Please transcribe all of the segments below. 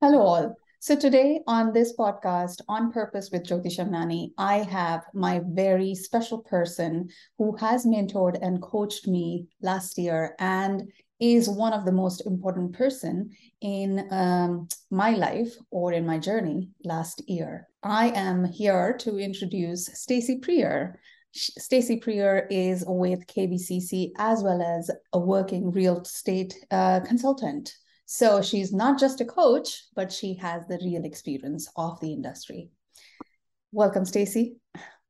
Hello, all. So, today on this podcast, On Purpose with Jyoti Shamnani, I have my very special person who has mentored and coached me last year and is one of the most important person in um, my life or in my journey last year. I am here to introduce Stacey Prieur. Stacey Prieur is with KBCC as well as a working real estate uh, consultant. So she's not just a coach, but she has the real experience of the industry. Welcome, Stacey.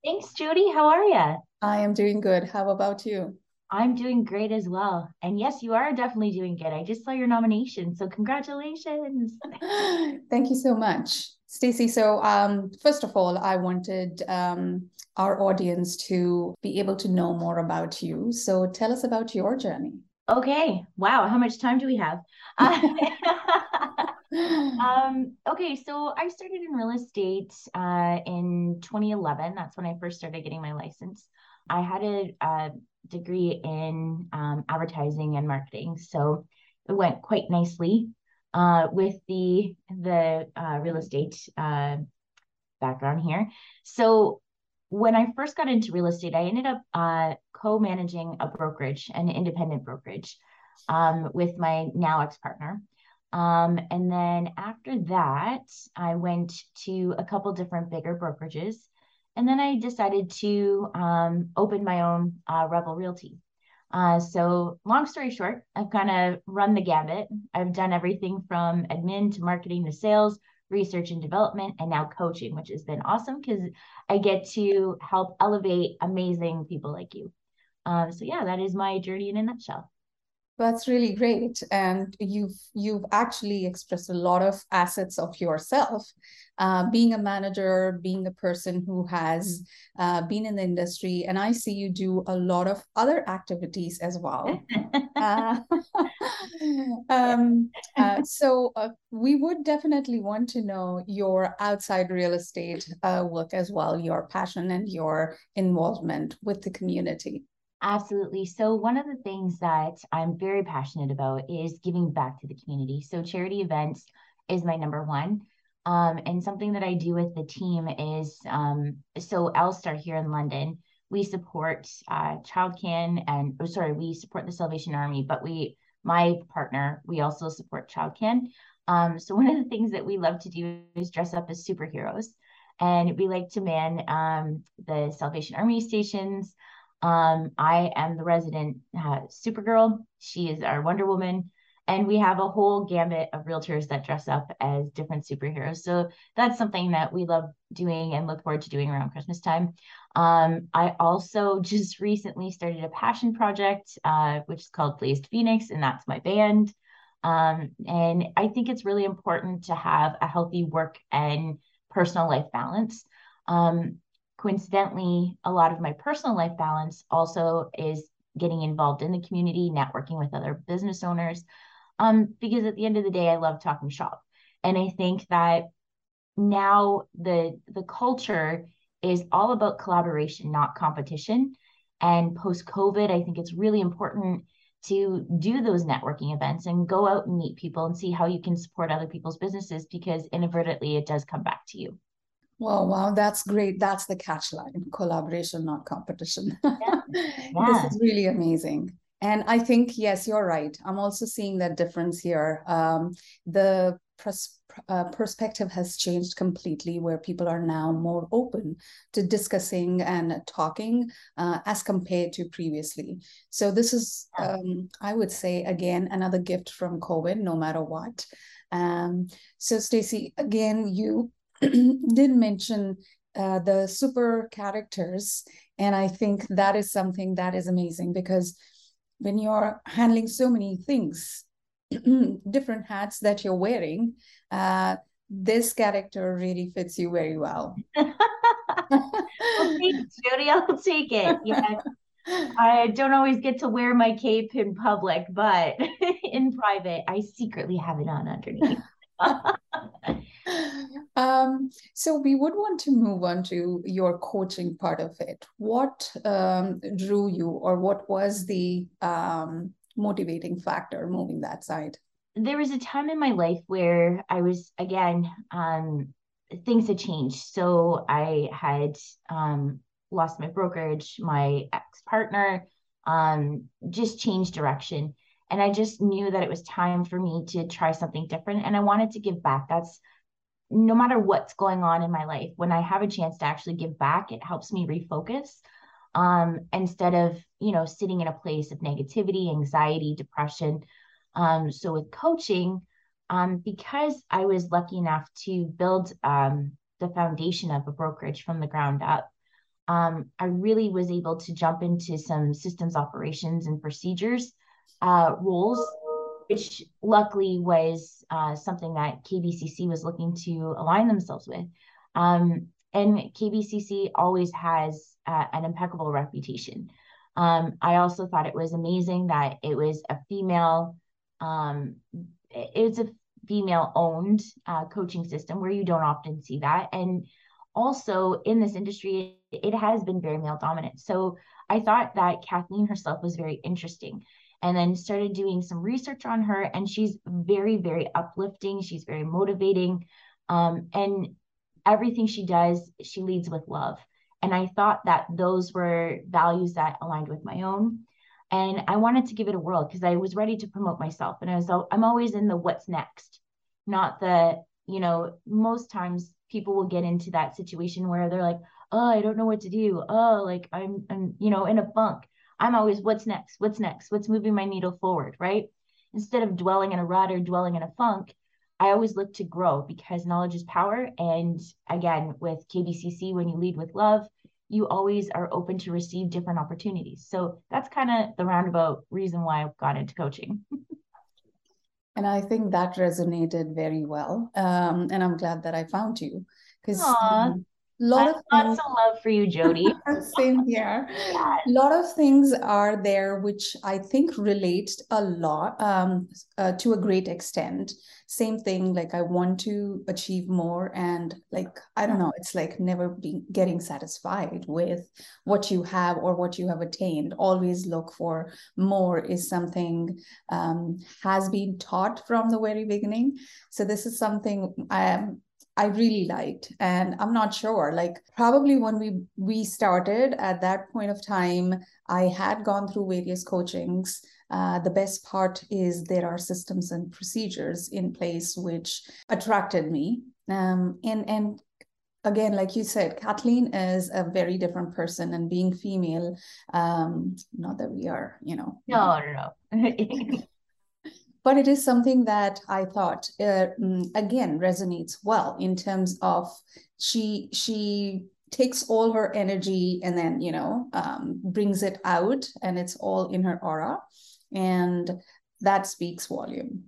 Thanks, Judy. How are you? I am doing good. How about you? I'm doing great as well. And yes, you are definitely doing good. I just saw your nomination. So congratulations. Thank you so much. Stacey, so um, first of all, I wanted um, our audience to be able to know more about you. So tell us about your journey. Okay. Wow. How much time do we have? um, okay. So I started in real estate uh, in 2011. That's when I first started getting my license. I had a, a degree in um, advertising and marketing. So it went quite nicely uh, with the the uh, real estate uh, background here. So when I first got into real estate, I ended up uh, co-managing a brokerage, an independent brokerage, um, with my now ex-partner. Um, and then after that, I went to a couple different bigger brokerages. And then I decided to um, open my own uh, Revel Realty. Uh, so, long story short, I've kind of run the gamut. I've done everything from admin to marketing to sales, research and development, and now coaching, which has been awesome because I get to help elevate amazing people like you. Uh, so yeah, that is my journey in a nutshell. That's really great, and you've you've actually expressed a lot of assets of yourself, uh, being a manager, being a person who has uh, been in the industry, and I see you do a lot of other activities as well. uh, um, uh, so uh, we would definitely want to know your outside real estate uh, work as well, your passion and your involvement with the community. Absolutely. So, one of the things that I'm very passionate about is giving back to the community. So, charity events is my number one. Um, and something that I do with the team is um, so Elstar here in London, we support uh, Childcan and oh, sorry, we support the Salvation Army, but we, my partner, we also support Childcan. Um, so, one of the things that we love to do is dress up as superheroes. And we like to man um, the Salvation Army stations. Um, I am the resident uh, Supergirl. She is our Wonder Woman. And we have a whole gambit of realtors that dress up as different superheroes. So that's something that we love doing and look forward to doing around Christmas time. Um, I also just recently started a passion project, uh, which is called Blazed Phoenix, and that's my band. Um, and I think it's really important to have a healthy work and personal life balance. Um, coincidentally, a lot of my personal life balance also is getting involved in the community, networking with other business owners. Um, because at the end of the day, I love talking shop. And I think that now the the culture is all about collaboration, not competition. And post COVID, I think it's really important to do those networking events and go out and meet people and see how you can support other people's businesses because inadvertently it does come back to you. Well, wow, that's great. That's the catch line collaboration, not competition. Yeah. Yeah. this is really amazing. And I think, yes, you're right. I'm also seeing that difference here. Um, the pers- uh, perspective has changed completely, where people are now more open to discussing and talking uh, as compared to previously. So, this is, um, I would say, again, another gift from COVID, no matter what. Um, so, Stacey, again, you did mention uh, the super characters. And I think that is something that is amazing because when you're handling so many things, different hats that you're wearing, uh, this character really fits you very well. well thanks. I'll take it. Yeah. I don't always get to wear my cape in public, but in private, I secretly have it on underneath. Um, so we would want to move on to your coaching part of it. What um, drew you, or what was the um, motivating factor moving that side? there was a time in my life where I was again, um, things had changed. So I had um, lost my brokerage, my ex partner, um, just changed direction. And I just knew that it was time for me to try something different. And I wanted to give back. That's no matter what's going on in my life, when I have a chance to actually give back, it helps me refocus um, instead of, you know, sitting in a place of negativity, anxiety, depression. Um, so with coaching, um, because I was lucky enough to build um, the foundation of a brokerage from the ground up, um, I really was able to jump into some systems operations and procedures uh, roles, which luckily was uh, something that KBCC was looking to align themselves with. Um, and KBCC always has uh, an impeccable reputation. Um, I also thought it was amazing that it was a female, um, it's a female owned uh, coaching system where you don't often see that. And also in this industry, it has been very male dominant. So I thought that Kathleen herself was very interesting and then started doing some research on her. And she's very, very uplifting. She's very motivating. Um, and everything she does, she leads with love. And I thought that those were values that aligned with my own. And I wanted to give it a whirl because I was ready to promote myself. And I was, I'm always in the what's next, not the, you know, most times people will get into that situation where they're like, oh, I don't know what to do. Oh, like I'm, I'm, you know, in a funk. I'm always, what's next? What's next? What's moving my needle forward? Right. Instead of dwelling in a rut or dwelling in a funk, I always look to grow because knowledge is power. And again, with KBCC, when you lead with love, you always are open to receive different opportunities. So that's kind of the roundabout reason why I got into coaching. and I think that resonated very well. Um, and I'm glad that I found you because lot of lots of love for you, Jody. Same here. A lot of things are there which I think relate a lot um, uh, to a great extent. Same thing, like I want to achieve more, and like I don't know, it's like never be getting satisfied with what you have or what you have attained. Always look for more is something um, has been taught from the very beginning. So this is something I am I really liked. And I'm not sure, like probably when we we started at that point of time, I had gone through various coachings. Uh, the best part is there are systems and procedures in place which attracted me. Um, and and again, like you said, Kathleen is a very different person, and being female, um, not that we are, you know. No, no, no. but it is something that I thought uh, mm, again resonates well in terms of she she takes all her energy and then you know um, brings it out and it's all in her aura and that speaks volume.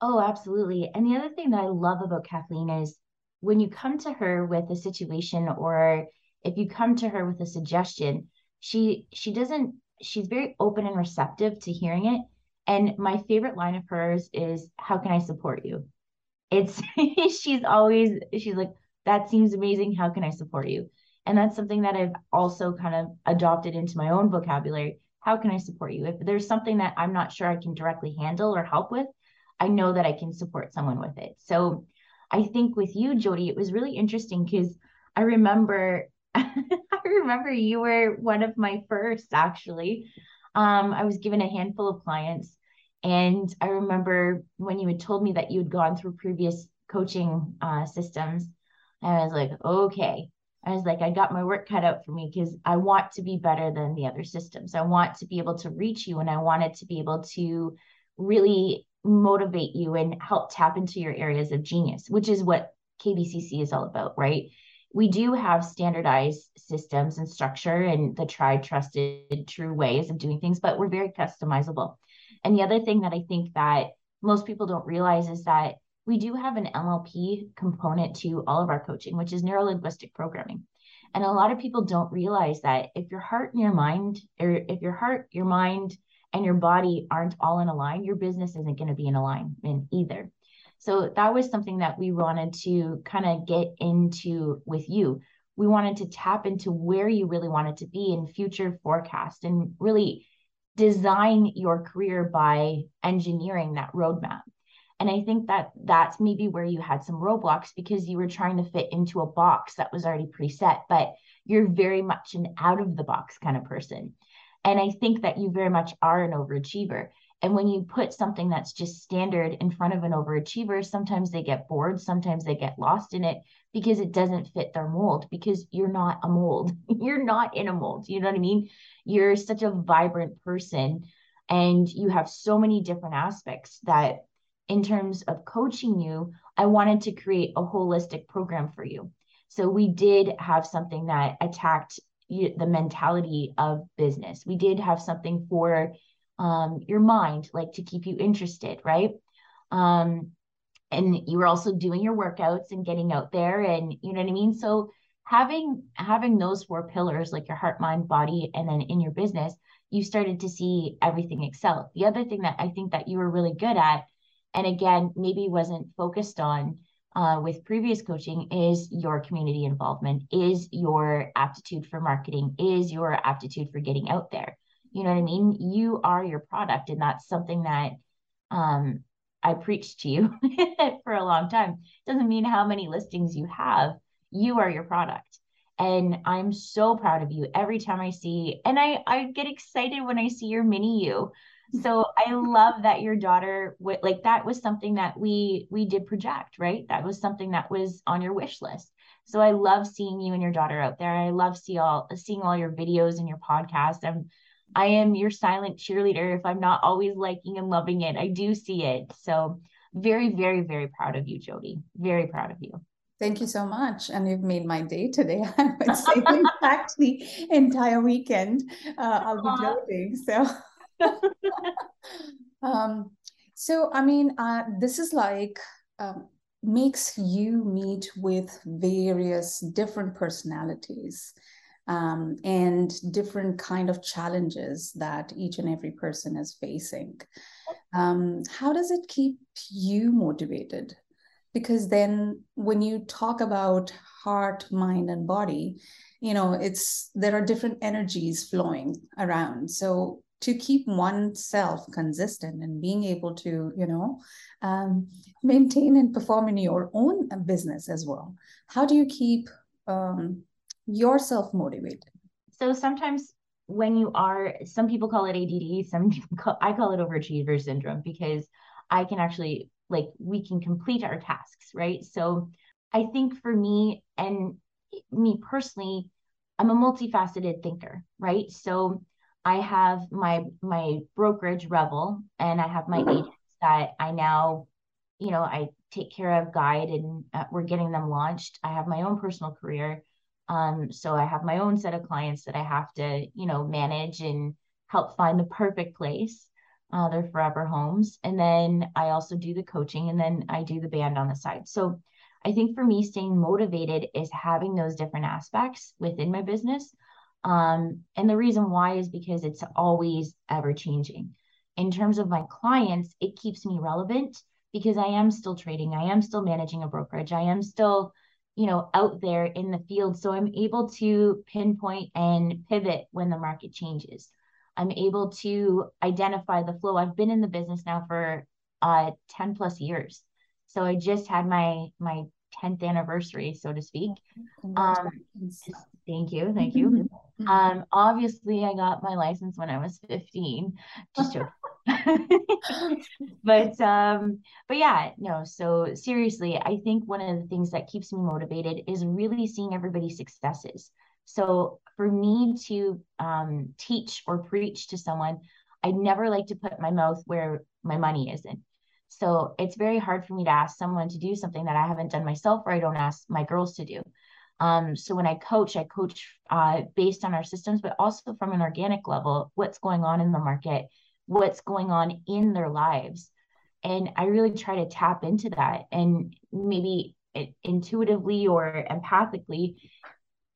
Oh absolutely. And the other thing that i love about kathleen is when you come to her with a situation or if you come to her with a suggestion she she doesn't she's very open and receptive to hearing it and my favorite line of hers is, How can I support you? It's, she's always, she's like, That seems amazing. How can I support you? And that's something that I've also kind of adopted into my own vocabulary. How can I support you? If there's something that I'm not sure I can directly handle or help with, I know that I can support someone with it. So I think with you, Jody, it was really interesting because I remember I remember you were one of my first actually. Um, I was given a handful of clients and I remember when you had told me that you had gone through previous coaching uh, systems, I was like, okay. I was like, I got my work cut out for me because I want to be better than the other systems. I want to be able to reach you and I wanted to be able to really motivate you and help tap into your areas of genius, which is what KBCC is all about, right? We do have standardized systems and structure and the tried, trusted, true ways of doing things, but we're very customizable. And the other thing that I think that most people don't realize is that we do have an NLP component to all of our coaching, which is neuro linguistic programming. And a lot of people don't realize that if your heart and your mind, or if your heart, your mind, and your body aren't all in a line, your business isn't going to be in alignment either. So that was something that we wanted to kind of get into with you. We wanted to tap into where you really wanted to be in future forecast and really design your career by engineering that roadmap. And I think that that's maybe where you had some roadblocks because you were trying to fit into a box that was already preset, but you're very much an out of the box kind of person. And I think that you very much are an overachiever. And when you put something that's just standard in front of an overachiever, sometimes they get bored, sometimes they get lost in it because it doesn't fit their mold because you're not a mold. you're not in a mold. You know what I mean? You're such a vibrant person and you have so many different aspects that in terms of coaching you, I wanted to create a holistic program for you. So we did have something that attacked the mentality of business. We did have something for um, your mind, like to keep you interested, right? Um, and you were also doing your workouts and getting out there, and you know what I mean. So having having those four pillars, like your heart, mind, body, and then in your business, you started to see everything excel. The other thing that I think that you were really good at and again maybe wasn't focused on uh, with previous coaching is your community involvement is your aptitude for marketing is your aptitude for getting out there you know what i mean? You are your product and that's something that um, i preached to you for a long time. Doesn't mean how many listings you have you are your product. And i'm so proud of you every time i see and i i get excited when i see your mini you. So i love that your daughter like that was something that we we did project right? That was something that was on your wish list. So i love seeing you and your daughter out there. I love see all seeing all your videos and your podcast i'm i am your silent cheerleader if i'm not always liking and loving it i do see it so very very very proud of you jody very proud of you Thank you so much. And you've made my day today. I would say, in fact, the entire weekend, uh, I'll be joking. So um, so, I mean, uh, this is like um, makes you meet with various different personalities um, and different kind of challenges that each and every person is facing. Um, how does it keep you motivated? Because then, when you talk about heart, mind, and body, you know, it's there are different energies flowing around. So to keep oneself consistent and being able to you know um, maintain and perform in your own business as well how do you keep um, yourself motivated so sometimes when you are some people call it add some i call it overachiever syndrome because i can actually like we can complete our tasks right? So i think for me and me personally i'm a multifaceted thinker right? So I have my my brokerage Revel, and I have my agents that I now, you know, I take care of, guide, and uh, we're getting them launched. I have my own personal career, um, so I have my own set of clients that I have to, you know, manage and help find the perfect place. Uh, their forever homes, and then I also do the coaching, and then I do the band on the side. So I think for me, staying motivated is having those different aspects within my business um, and the reason why is because it's always ever changing. In terms of my clients, it keeps me relevant because I am still trading, I am still managing a brokerage, I am still, you know, out there in the field. So I'm able to pinpoint and pivot when the market changes. I'm able to identify the flow. I've been in the business now for uh 10 plus years. So I just had my my 10th anniversary, so to speak. Um, thank you. Thank you. Um, obviously, I got my license when I was 15. Just joking. but um but yeah no so seriously i think one of the things that keeps me motivated is really seeing everybody's successes so for me to um teach or preach to someone i never like to put my mouth where my money isn't so it's very hard for me to ask someone to do something that I haven't done myself or I don't ask my girls to do. Um, so when I coach, I coach uh, based on our systems, but also from an organic level, what's going on in the market, what's going on in their lives. And I really try to tap into that and maybe intuitively or empathically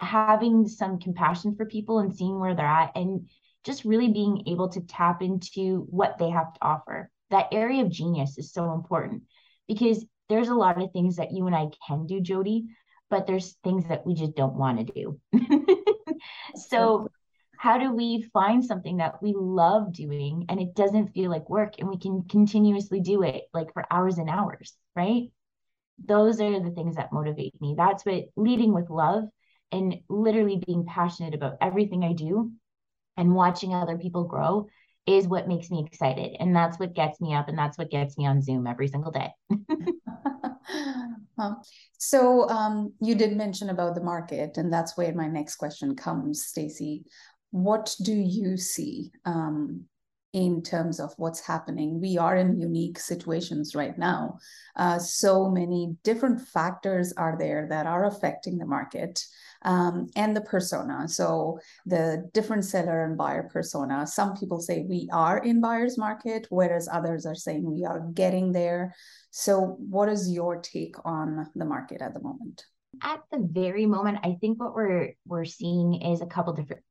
having some compassion for people and seeing where they're at and just really being able to tap into what they have to offer that area of genius is so important because there's a lot of things that you and I can do, Jody, but there's things that we just don't want to do. so how do we find something that we love doing and it doesn't feel like work and we can continuously do it like for hours and hours, right? Those are the things that motivate me. That's what leading with love and literally being passionate about everything I do and watching other people grow is what makes me excited. And that's what gets me up and that's what gets me on Zoom every single day. so um, you did mention about the market, and that's where my next question comes, Stacey. What do you see um, in terms of what's happening? We are in unique situations right now. Uh, so many different factors are there that are affecting the market um, and the persona. So the different seller and buyer persona. Some people say we are in buyer's market, whereas others are saying we are getting there. So what is your take on the market at the moment? At the very moment, I think what we're we're seeing is a couple different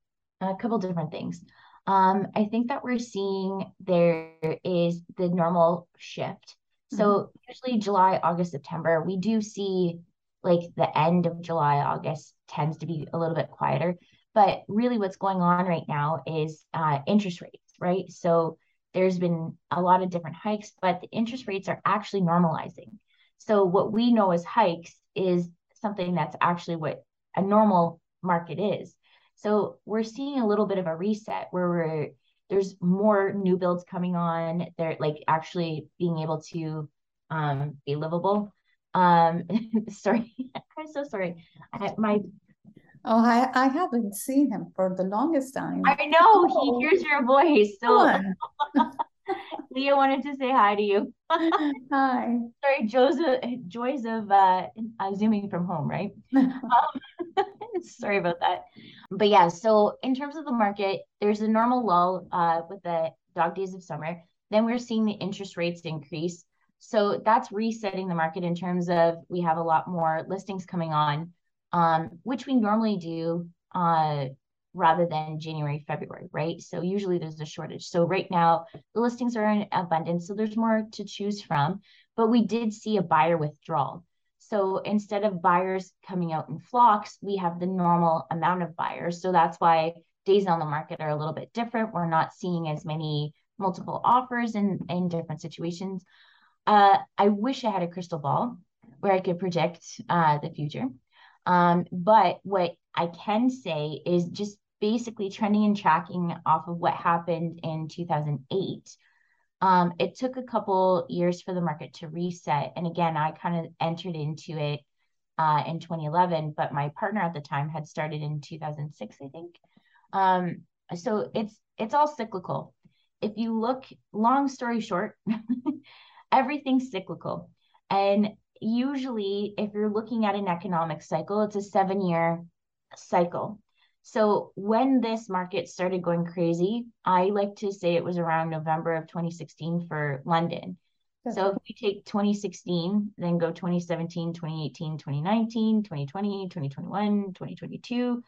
a couple different things. Um, I think that we're seeing there is the normal shift. So mm-hmm. usually July, August, September, we do see like the end of July, August tends to be a little bit quieter. But really, what's going on right now is uh, interest rates, right? So there's been a lot of different hikes, but the interest rates are actually normalizing. So what we know as hikes is something that's actually what a normal market is. So we're seeing a little bit of a reset where we're there's more new builds coming on. They're like actually being able to um, be livable. Um, sorry, I'm so sorry. I, my Oh, I, I haven't seen him for the longest time. I know oh. he hears your voice. So Leah wanted to say hi to you. hi. Sorry, Joseph, joys of uh, uh, zooming from home, right? um, sorry about that. But yeah, so in terms of the market, there's a normal lull uh, with the dog days of summer. Then we're seeing the interest rates increase. So that's resetting the market in terms of we have a lot more listings coming on, um, which we normally do uh, rather than January, February, right? So usually there's a shortage. So right now the listings are in abundance, so there's more to choose from. But we did see a buyer withdrawal. So instead of buyers coming out in flocks, we have the normal amount of buyers. So that's why days on the market are a little bit different. We're not seeing as many multiple offers in, in different situations. Uh, I wish I had a crystal ball where I could project uh, the future. Um, but what I can say is just basically trending and tracking off of what happened in 2008. Um, it took a couple years for the market to reset. And again, I kind of entered into it uh, in 2011, but my partner at the time had started in 2006, I think. Um, so it's it's all cyclical. If you look, long story short, everything's cyclical. And usually, if you're looking at an economic cycle, it's a seven year cycle. So when this market started going crazy, I like to say it was around November of 2016 for London. so if we take 2016, then go 2017, 2018, 2019, 2020, 2021, 2022,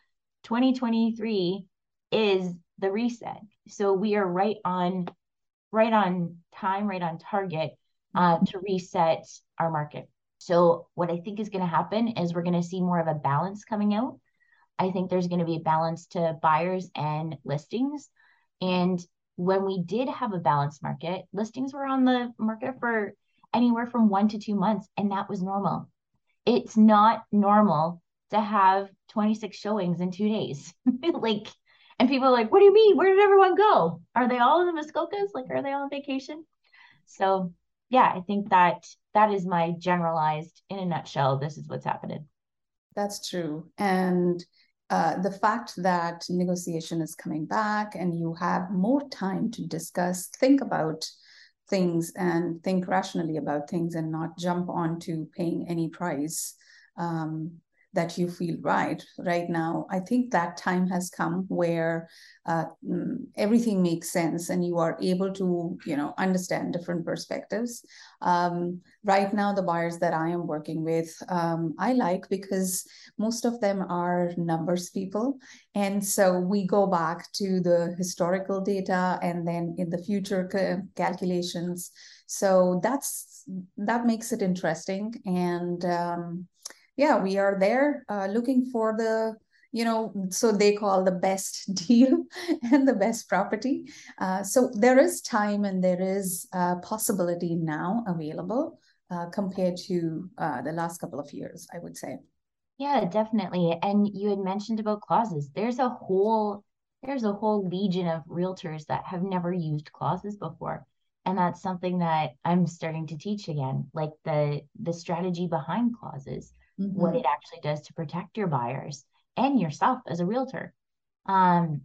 2023 is the reset. So we are right on right on time, right on target uh, to reset our market. So what I think is going to happen is we're going to see more of a balance coming out I think there's going to be a balance to buyers and listings. And when we did have a balanced market, listings were on the market for anywhere from one to two months, and that was normal. It's not normal to have 26 showings in two days. like, and people are like, what do you mean? Where did everyone go? Are they all in the Muskokas? Like, are they all on vacation? So, yeah, I think that that is my generalized, in a nutshell, this is what's happening. That's true. And uh, the fact that negotiation is coming back and you have more time to discuss, think about things and think rationally about things and not jump onto paying any price um, that you feel right right now i think that time has come where uh, mm, everything makes sense and you are able to you know understand different perspectives. Um, right now the buyers that i am working with um, i like because most of them are numbers people. And so we go back to the historical data and then in the future calculations. So that's that makes it interesting and um, yeah, we are there uh, looking for the you know, so they call the best deal and the best property. Uh, so there is time and there is uh, possibility now available uh, compared to uh, the last couple of years, I would say. Yeah, definitely. And you had mentioned about clauses. There's a whole there's a whole legion of realtors that have never used clauses before. And that's something that I'm starting to teach again, like the the strategy behind clauses, mm-hmm. what it actually does to protect your buyers and yourself as a realtor. Um,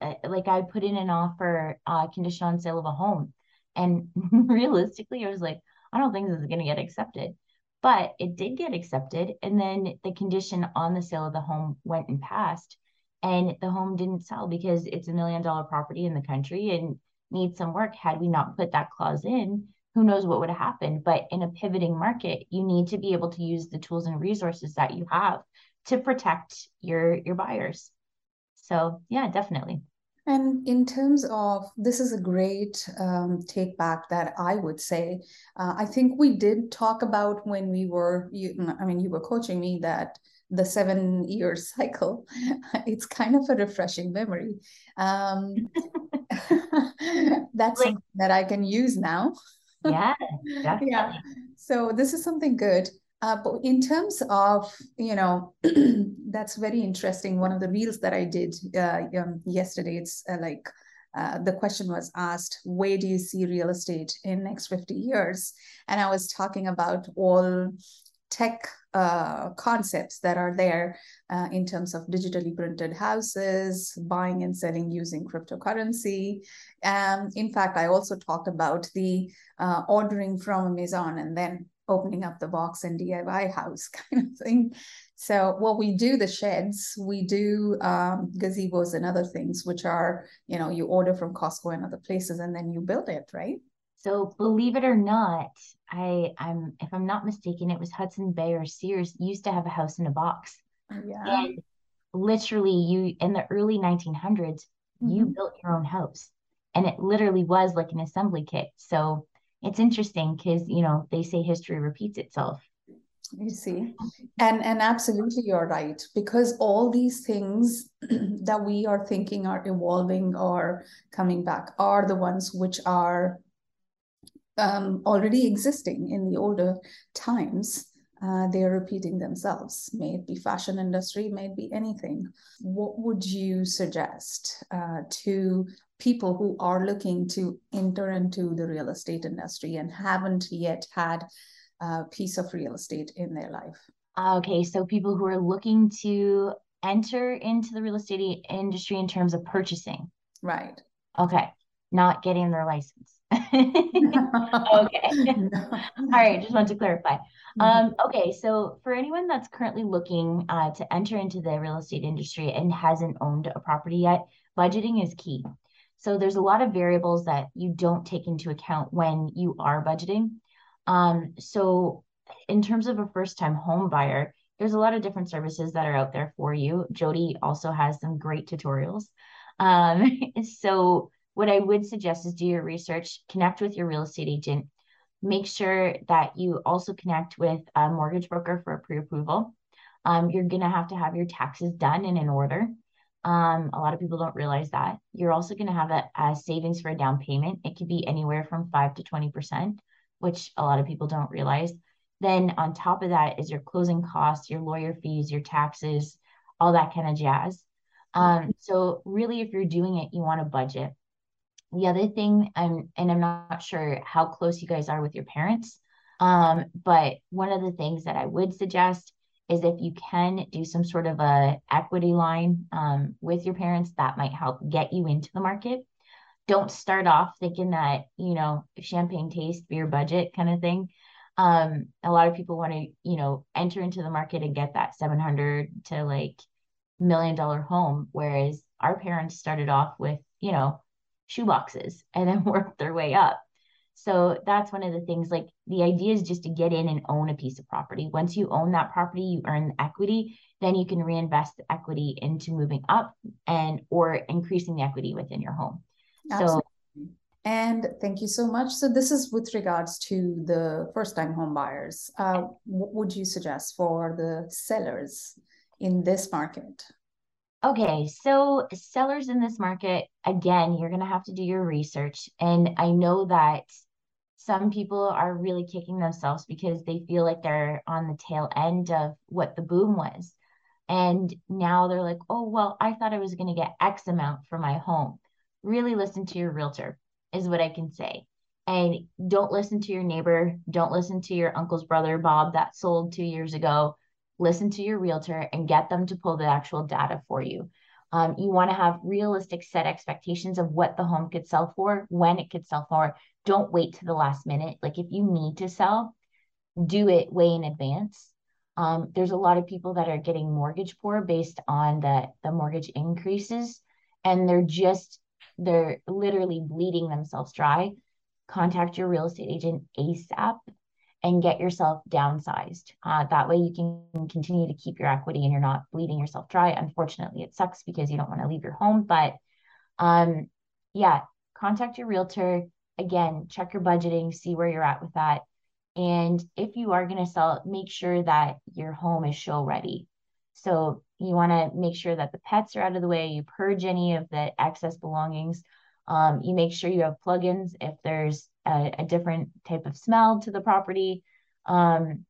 like I put in an offer, uh, condition on sale of a home, and realistically, I was like, I don't think this is going to get accepted, but it did get accepted, and then the condition on the sale of the home went and passed, and the home didn't sell because it's a million dollar property in the country and needs some work. Had we not put that clause in, who knows what would have happened? But in a pivoting market, you need to be able to use the tools and resources that you have to protect your your buyers. So yeah, definitely. And in terms of this is a great um, take back that I would say. Uh, I think we did talk about when we were, you, I mean, you were coaching me that the seven year cycle. It's kind of a refreshing memory. Um, that's like, something that I can use now. Yeah, definitely. yeah. So this is something good. Uh, but in terms of, you know, that's very interesting. One of the reels that I did uh, um, yesterday, it's uh, like uh, the question was asked, where do you see real estate in next 50 years? And I was talking about all tech uh, concepts that are there uh, in terms of digitally printed houses, buying and selling using cryptocurrency. And in fact, I also talked about the uh, ordering from Amazon and then opening up the box and DIY house kind of thing. So what we do the sheds, we do um, gazebos and other things, which are, you know, you order from Costco and other places and then you build it, right? So believe it or not, I I'm if I'm not mistaken, it was Hudson Bay or Sears used to have a house in a box. Yeah. And literally you in the early 1900s, mm-hmm. you built your own house. And it literally was like an assembly kit. So it's interesting because you know they say history repeats itself you see and and absolutely you're right because all these things that we are thinking are evolving or coming back are the ones which are um, already existing in the older times uh, they are repeating themselves may it be fashion industry may it be anything what would you suggest uh, to people who are looking to enter into the real estate industry and haven't yet had a piece of real estate in their life? Okay, so people who are looking to enter into the real estate industry in terms of purchasing. Right. Okay, not getting their license. okay. All right, just want to clarify. Mm-hmm. Um, okay, so for anyone that's currently looking uh, to enter into the real estate industry and hasn't owned a property yet, budgeting is key. So there's a lot of variables that you don't take into account when you are budgeting. Um, so in terms of a first time home buyer, there's a lot of different services that are out there for you. Jody also has some great tutorials. Um, so what I would suggest is do your research, connect with your real estate agent, make sure that you also connect with a mortgage broker for a pre-approval. Um, you're going to have to have your taxes done and in order. Um, a lot of people don't realize that. You're also going to have a, a, savings for a down payment. It could be anywhere from 5 to 20%, which a lot of people don't realize. Then on top of that is your closing costs, your lawyer fees, your taxes, all that kind of jazz. Um, so really, if you're doing it, you want a budget. The other thing, I'm, and I'm not sure how close you guys are with your parents, um, but one of the things that I would suggest is if you can do some sort of a equity line um, with your parents that might help get you into the market. Don't start off thinking that you know champagne taste beer budget kind of thing. Um, a lot of people want to you know enter into the market and get that 700 to like million dollar home whereas our parents started off with you know shoe boxes and then work their way up so that's one of the things like the idea is just to get in and own a piece of property. Once you own that property, you earn equity, then you can reinvest the equity into moving up and or increasing the equity within your home. Absolutely. So and thank you so much. So this is with regards to the first-time home buyers. Uh, what would you suggest for the sellers in this market? Okay, so sellers in this market, again, you're going to have to do your research. And I know that some people are really kicking themselves because they feel like they're on the tail end of what the boom was. And now they're like, oh, well, I thought I was going to get X amount for my home. Really listen to your realtor, is what I can say. And don't listen to your neighbor. Don't listen to your uncle's brother, Bob, that sold two years ago. Listen to your realtor and get them to pull the actual data for you. Um, you want to have realistic set expectations of what the home could sell for, when it could sell for. Don't wait to the last minute. Like if you need to sell, do it way in advance um, there's a lot of people that are getting mortgage poor based on the the mortgage increases, and they're just they're literally bleeding themselves dry. Contact your real estate agent ASAP and get yourself downsized. Uh, that way, you can continue to keep your equity and you're not bleeding yourself dry. Unfortunately, it sucks because you don't want to leave your home, but um, yeah, contact your realtor. Again, check your budgeting, see where you're at with that and if you are going to sell, make sure that your home is show ready. So you want to make sure that the pets are out of the way. You purge any of the excess belongings. Um, you make sure you have plugins if there's a, a different type of smell to the property. Um,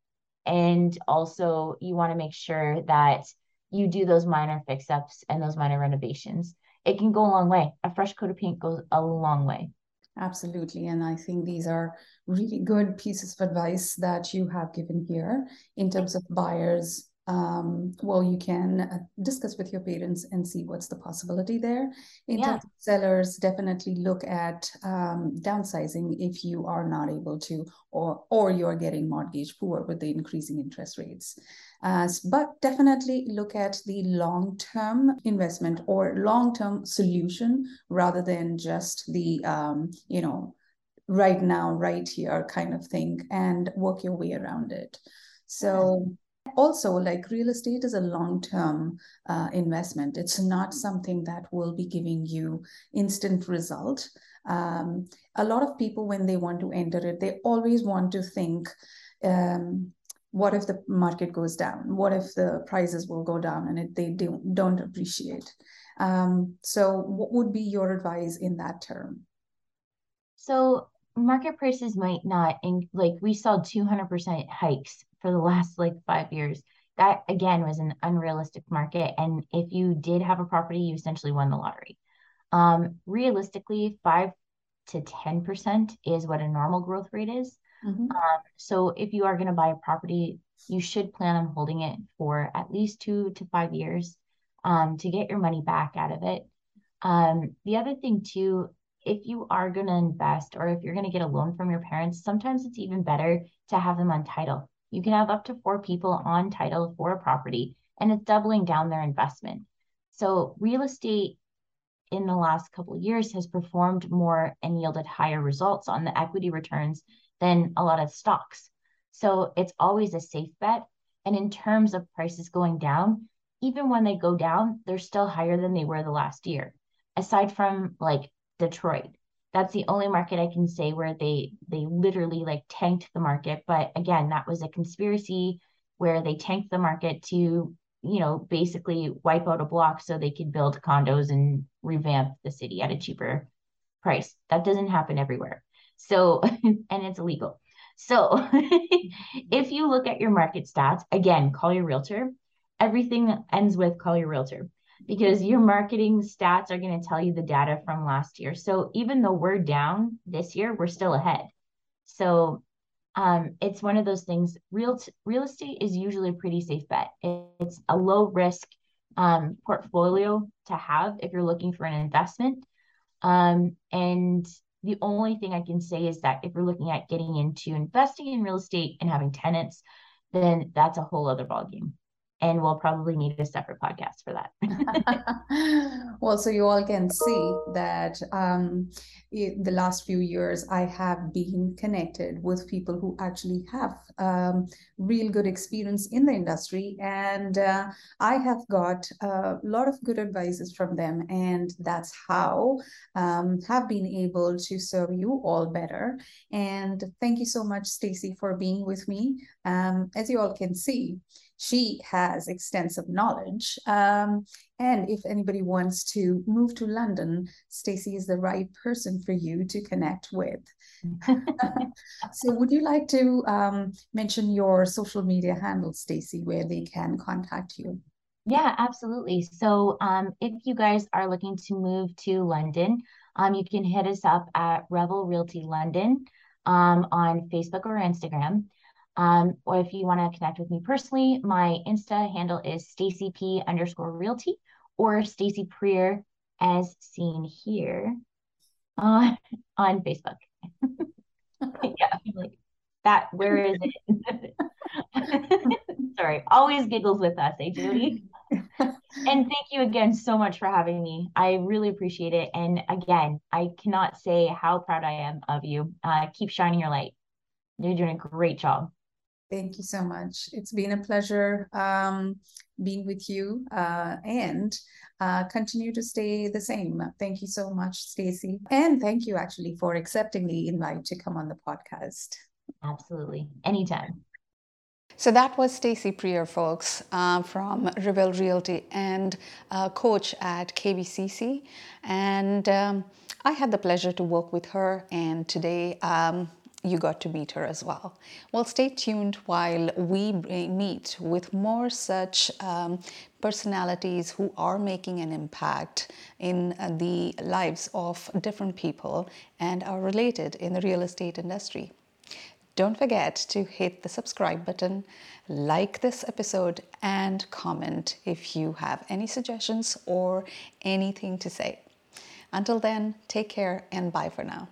and also, you want to make sure that you do those minor fix ups and those minor renovations. It can go a long way. A fresh coat of paint goes a long way. Absolutely. And I think these are really good pieces of advice that you have given here in terms of buyers um, well, you can uh, discuss with your parents and see what's the possibility there. In yeah. terms of sellers, definitely look at um, downsizing if you are not able to, or or you're getting mortgage poor with the increasing interest rates. Uh, but definitely look at the long-term investment or long-term solution rather than just the um, you know right now, right here kind of thing, and work your way around it. So also like real estate is a long-term uh, investment. It's not something that will be giving you instant result. Um, a lot of people when they want to enter it they always want to think um, what if the market goes down? What if the prices will go down and it, they don't, don't appreciate? Um, so what would be your advice in that term? So market prices might not in like we saw 200% hikes for the last like five years that again was an unrealistic market and if you did have a property you essentially won the lottery um, realistically 5 to 10% is what a normal growth rate is mm-hmm. um, so if you are going to buy a property you should plan on holding it for at least two to five years um, to get your money back out of it um, the other thing too if you are going to invest or if you're going to get a loan from your parents, sometimes it's even better to have them on title. You can have up to four people on title for a property, and it's doubling down their investment. So, real estate in the last couple of years has performed more and yielded higher results on the equity returns than a lot of stocks. So, it's always a safe bet. And in terms of prices going down, even when they go down, they're still higher than they were the last year. Aside from like Detroit. That's the only market I can say where they they literally like tanked the market. But again, that was a conspiracy where they tanked the market to, you know, basically wipe out a block so they could build condos and revamp the city at a cheaper price. That doesn't happen everywhere. So, and it's illegal. So, if you look at your market stats, again, call your realtor. Everything ends with call your realtor because your marketing stats are going to tell you the data from last year. So even though we're down this year, we're still ahead. So um, it's one of those things. Real real estate is usually a pretty safe bet. It's a low risk um, portfolio to have if you're looking for an investment. Um, and the only thing I can say is that if you're looking at getting into investing in real estate and having tenants, then that's a whole other ballgame and we'll probably need a separate podcast for that. well, so you all can see that um, in the last few years I have been connected with people who actually have um, real good experience in the industry, and uh, I have got a lot of good advices from them, and that's how um, have been able to serve you all better. And thank you so much, Stacey, for being with me. Um, as you all can see she has extensive knowledge. Um, and if anybody wants to move to London, Stacey is the right person for you to connect with. so, would you like to um, mention your social media handle, Stacey, where they can contact you? Yeah, absolutely. So, um, if you guys are looking to move to London, um, you can hit us up at Revel Realty London um, on Facebook or Instagram. Um, or if you want to connect with me personally, my Insta handle is Stacey P underscore realty or Stacey Prieur as seen here on, on Facebook. yeah, like that. Where is it? Sorry, always giggles with us, eh, Jyoti? and thank you again so much for having me. I really appreciate it. And again, I cannot say how proud I am of you. Uh, keep shining your light. You're doing a great job. Thank you so much. It's been a pleasure um, being with you uh, and uh, continue to stay the same. Thank you so much, Stacey. And thank you actually for accepting the invite to come on the podcast. Absolutely. Anytime. So that was Stacey Prieur, folks, uh, from Revel Realty and uh, coach at KBCC. And um, I had the pleasure to work with her, and today um, you got to meet her as well. Well, stay tuned while we meet with more such um, personalities who are making an impact in uh, the lives of different people and are related in the real estate industry. Don't forget to hit the subscribe button, like this episode, and comment if you have any suggestions or anything to say. Until then, take care and bye for now.